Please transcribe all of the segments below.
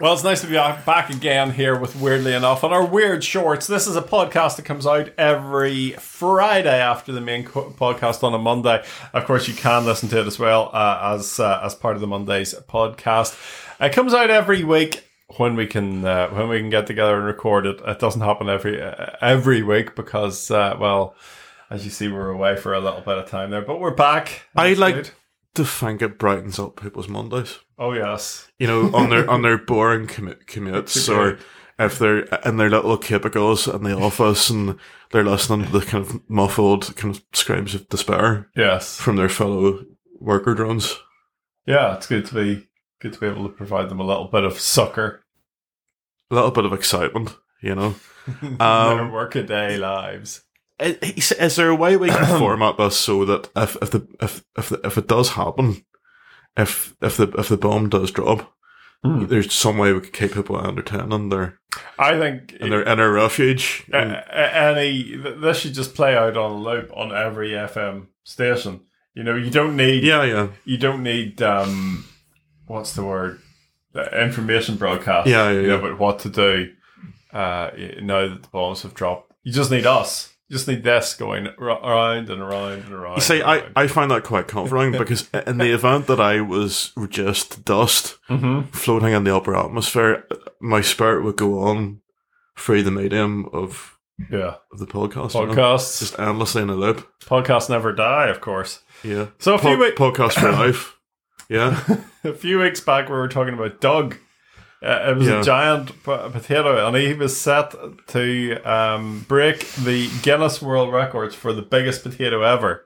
Well, it's nice to be back again here with Weirdly Enough on our Weird Shorts. This is a podcast that comes out every Friday after the main co- podcast on a Monday. Of course, you can listen to it as well uh, as uh, as part of the Mondays podcast. It comes out every week when we can uh, when we can get together and record it. It doesn't happen every uh, every week because uh, well, as you see, we're away for a little bit of time there, but we're back. I like good. To think it brightens up people's Mondays. Oh yes, You know, on their on their boring commu- commutes, or if they're in their little cubicles in the office and they're listening to the kind of muffled kind of screams of despair yes, from their fellow worker drones. yeah. It's good to be good to be able to provide them a little bit of succor. A little bit of excitement, you know. their Um, workaday lives. Is, is there a way we can format this so that if if the if if, the, if it does happen, if if the if the bomb does drop, Hmm. there's some way we could keep people entertained their I think in their inner refuge. a- any this should just play out on a loop on every FM station. You know, you don't need yeah, yeah, you don't need um what's the word Uh, information broadcast. Yeah, yeah, you know, yeah. but what to do uh now that the bombs have dropped. You just need us. You just need this going around and around and around. You see, I. I find that quite comforting because in the event that I was reduced to dust Mhm. floating in the upper atmosphere, my spirit would go on through the medium of, yeah of the podcast. you know? podcasts Just endlessly in a loop. podcasts never die, of course. Yeah. So a few Po- weeks podcast for life. Yeah. a few weeks back we were talking about Doug. Uh, it was Yeah. a giant p- potato, and he was set to um, break the Guinness World Records for the biggest potato ever.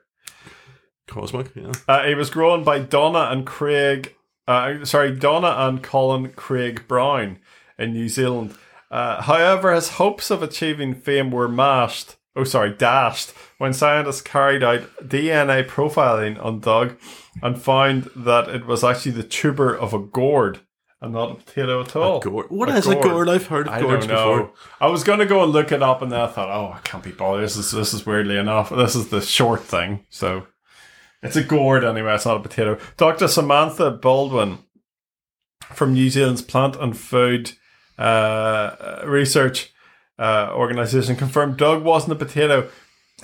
Cosmic. Yeah. Uh, he was grown by Donna and Craig, uh, sorry, Donna and Colin Craig Brown in New Zealand. Uh, however, his hopes of achieving fame were mashed. Oh, sorry, dashed when scientists carried out DNA profiling on Doug and found that it was actually the tuber of a gourd and not a potato at all. A Gourd. What A is a gourd. gourd? I've heard of I gourds before. I was going to go and look it up, and then I thought, oh, I can't be bothered. This is this is weirdly enough. This is the short thing, so it's a gourd anyway. It's not a potato. Dr. Samantha Baldwin from New Zealand's Plant and Food uh, Research uh, Organization confirmed Doug wasn't a potato.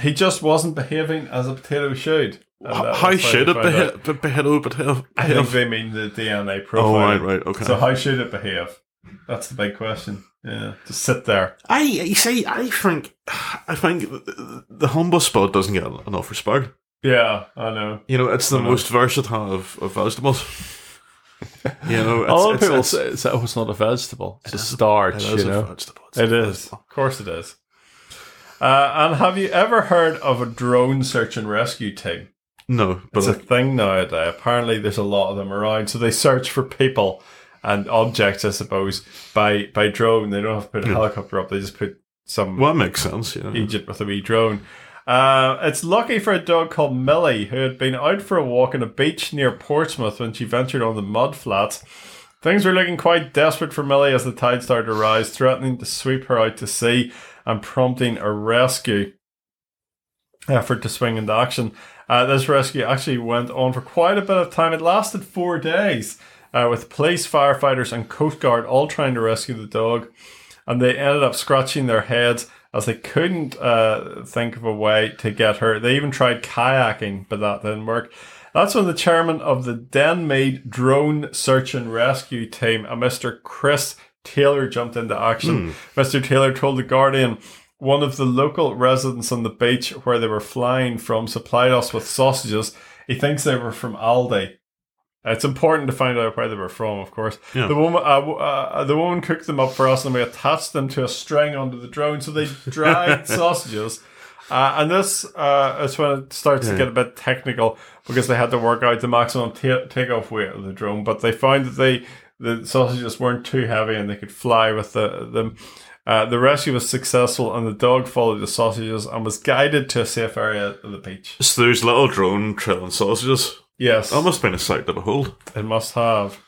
He just wasn't behaving as a potato should. And How, how should they it found out. behave? Behave? Behave? I think they mean the DNA profiling. Oh, right, right. Okay. So how should it behave? That's the big question. Yeah, just sit there. I you see, I think, I think the, the humble spot doesn't get enough respect. Yeah, I know. You know, it's the know. most versatile of, of vegetables. You know, it's, a lot of it's, people it's, say, say, "Oh, it's not a vegetable; it's a starch." it is you a vegetable. It's it a is. vegetable. Of course, it is. Uh, and have you ever heard of a drone search and rescue team? No, but It's a thing nowadays. Apparently, there's a lot of them around. So they search for people and objects, I suppose, by by drone. They don't have to put a Yeah. helicopter up. They just put some well, that makes sense. Yeah. Egypt with a wee drone. Uh, it's lucky for a dog called Millie, who had been out for a walk on a beach near Portsmouth when she ventured on the mud flats. Things were looking quite desperate for Millie as the tide started to rise, threatening to sweep her out to sea and prompting a rescue effort to swing into action. Uh, this rescue actually went on for quite a bit of time. It lasted four days, uh, with police, firefighters, and Coast Guard all trying to rescue the dog. And they ended up scratching their heads as they couldn't uh, think of a way to get her. They even tried kayaking, but that didn't work. That's when the chairman of the Denmead Drone Search and Rescue Team, a Mr. Chris Taylor, jumped into action. Mr. Taylor told The Guardian one of the local residents on the beach where they were flying from supplied us with sausages. He thinks they were from Aldi. It's important to find out where they were from, of course. Yeah. The woman, uh, uh, the woman cooked them up for us, and we attached them to a string onto the drone. So they dried sausages, uh, and this uh, is when it starts to get a bit technical because they had to work out the maximum ta- takeoff weight of the drone. But they found that they the sausages weren't too heavy, and they could fly with the them. Uh, the rescue was successful, and the dog followed the sausages and was guided to a safe area of the beach. So there's little drone trailing sausages. Yes, That must have been a sight to behold. It must have.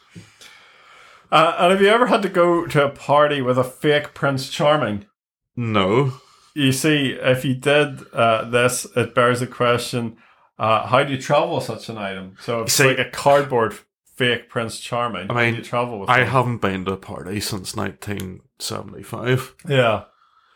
Uh, and have you ever had to go to a party with a fake Prince Charming? No. You see, if you did uh, this, it bears a question: uh, How do you travel such an item? So it's like a cardboard fake Prince Charming. I mean, you travel with I them. haven't been to a party since 1975. Yeah.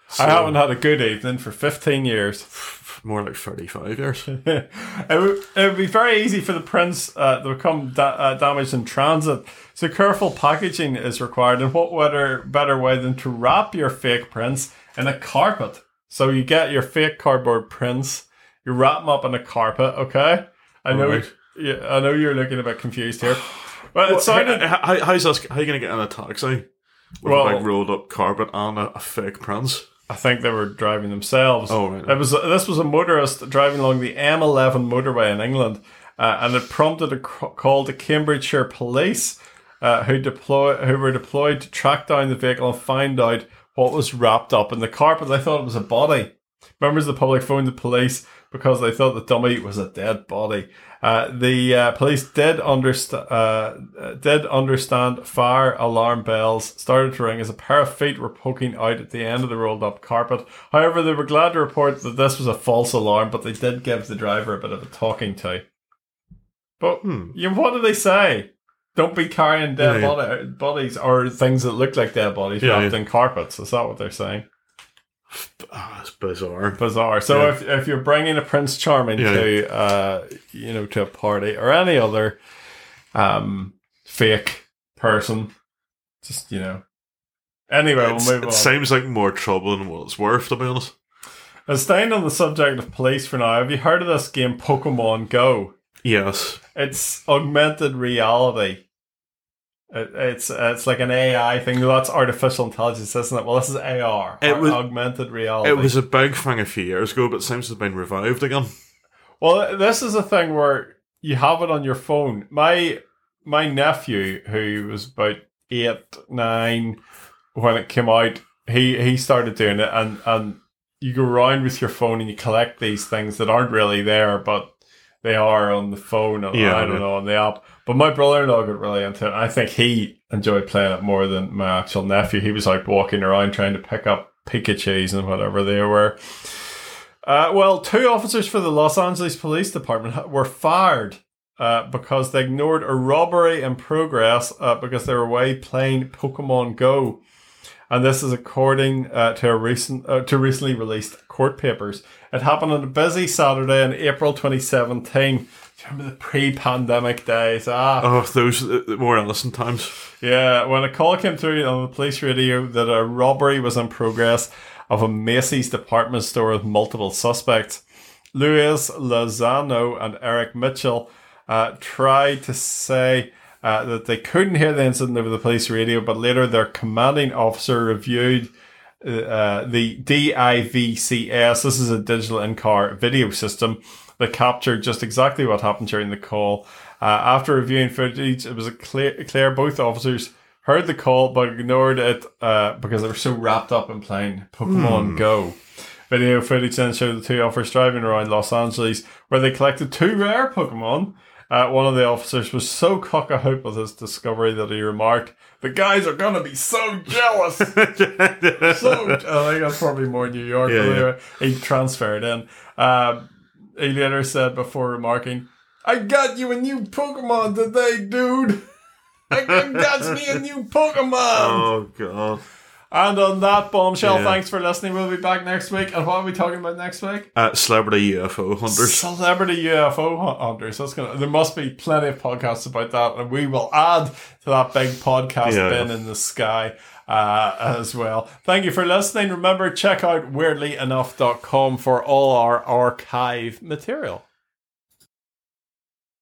So, I haven't had a good evening for 15 years. more like 35 years. it, would, it would be very easy for the prints uh, to become da- uh, damaged in transit. So careful packaging is required. And what better, better way than to wrap your fake prints in a carpet? So you get your fake cardboard prints, you wrap them up in a carpet. Okay, I know. Alright. Yeah, I know you're looking a bit confused here, but it Well, sounded. how, how, how's this, how are you going to get in a taxi with Well- a big rolled up carpet and a, a fake prince? I think they were driving themselves. Oh, right. It was this was a motorist driving along the M11 motorway in England, uh, and it prompted a call to Cambridgeshire police, uh, who deploy who were deployed to track down the vehicle and find out what was wrapped up in the carpet. They thought it was a body. Members of the public phoned the police because they thought the dummy was a dead body. Uh, the uh, police did understand uh, uh, did understand fire alarm bells started to ring as a pair of feet were poking out at the end of the rolled up carpet. However, they were glad to report that this was a false alarm, but they did give the driver a bit of a talking to. But Hmm. you what do they say? Don't be carrying dead yeah. body, bodies or things that look like dead bodies Yeah, wrapped yeah. in carpets. Is that what they're saying? Ah, it's bizarre. bizarre. So Yeah. if if you're bringing a Prince Charming Yeah, to uh you know to a party or any other um fake person, just you know. Anyway, It's- we'll move it on. seems like more trouble than what it's worth, to be honest. And staying on the subject of police for now, have you heard of this game Pokemon Go? Yes. It's augmented reality. It, it's it's like an AI thing. That's artificial intelligence, isn't it? Well, this is AR, It was- augmented reality. It was a big thing a few years ago, but it seems to have been revived again. Well, this is a thing where you have it on your phone. My my nephew, who was about eight, nine when it came out, he he started doing it, and and you go around with your phone and you collect these things that aren't really there, but they are on the phone. Or, Yeah, I don't yeah. know on the app. But my brother-in-law got really into it. I think he enjoyed playing it more than my actual nephew. He was like walking around trying to pick up Pikachu's and whatever they were. Uh, well, two officers for the Los Angeles Police Department were fired uh, because they ignored a robbery in progress uh, because they were away playing Pokemon Go. And this is according uh, to a recent uh, to recently released court papers. It happened on a busy Saturday in April 2017. Do you Remember the pre-pandemic days? Ah, Oh, those uh, more innocent times. yeah, when a call came through on the police radio that a robbery was in progress of a Macy's department store with multiple suspects, Luis Lozano and Eric Mitchell uh, tried to say uh, that they couldn't hear the incident over the police radio, but later their commanding officer reviewed uh, the DIVCS. This is a digital in-car video system that captured just exactly what happened during the call. Uh, after reviewing footage, it was a clear, clear both officers heard the call but ignored it uh, because they were so wrapped up in playing Pokemon Go. Video footage then showed the two officers driving around Los Angeles where they collected two rare Pokemon. Uh, one of the officers was so cock a hoop with his discovery that he remarked, "The guys are gonna be so jealous." so I think that's probably more New York. Yeah, yeah. He transferred in. Um, he later said before remarking, "I got you a new Pokemon today, dude. I got me a new Pokemon." Oh god. And on that bombshell, Yeah. thanks for listening. We'll be back next week. And what are we talking about next week? Uh, celebrity UFO hunters. Celebrity UFO hu- hunters. That's gonna. There must be plenty of podcasts about that, and we will add to that big podcast Yeah. bin in the sky uh, as well. Thank you for listening. Remember, check out weirdlyenough.com for all our archive material.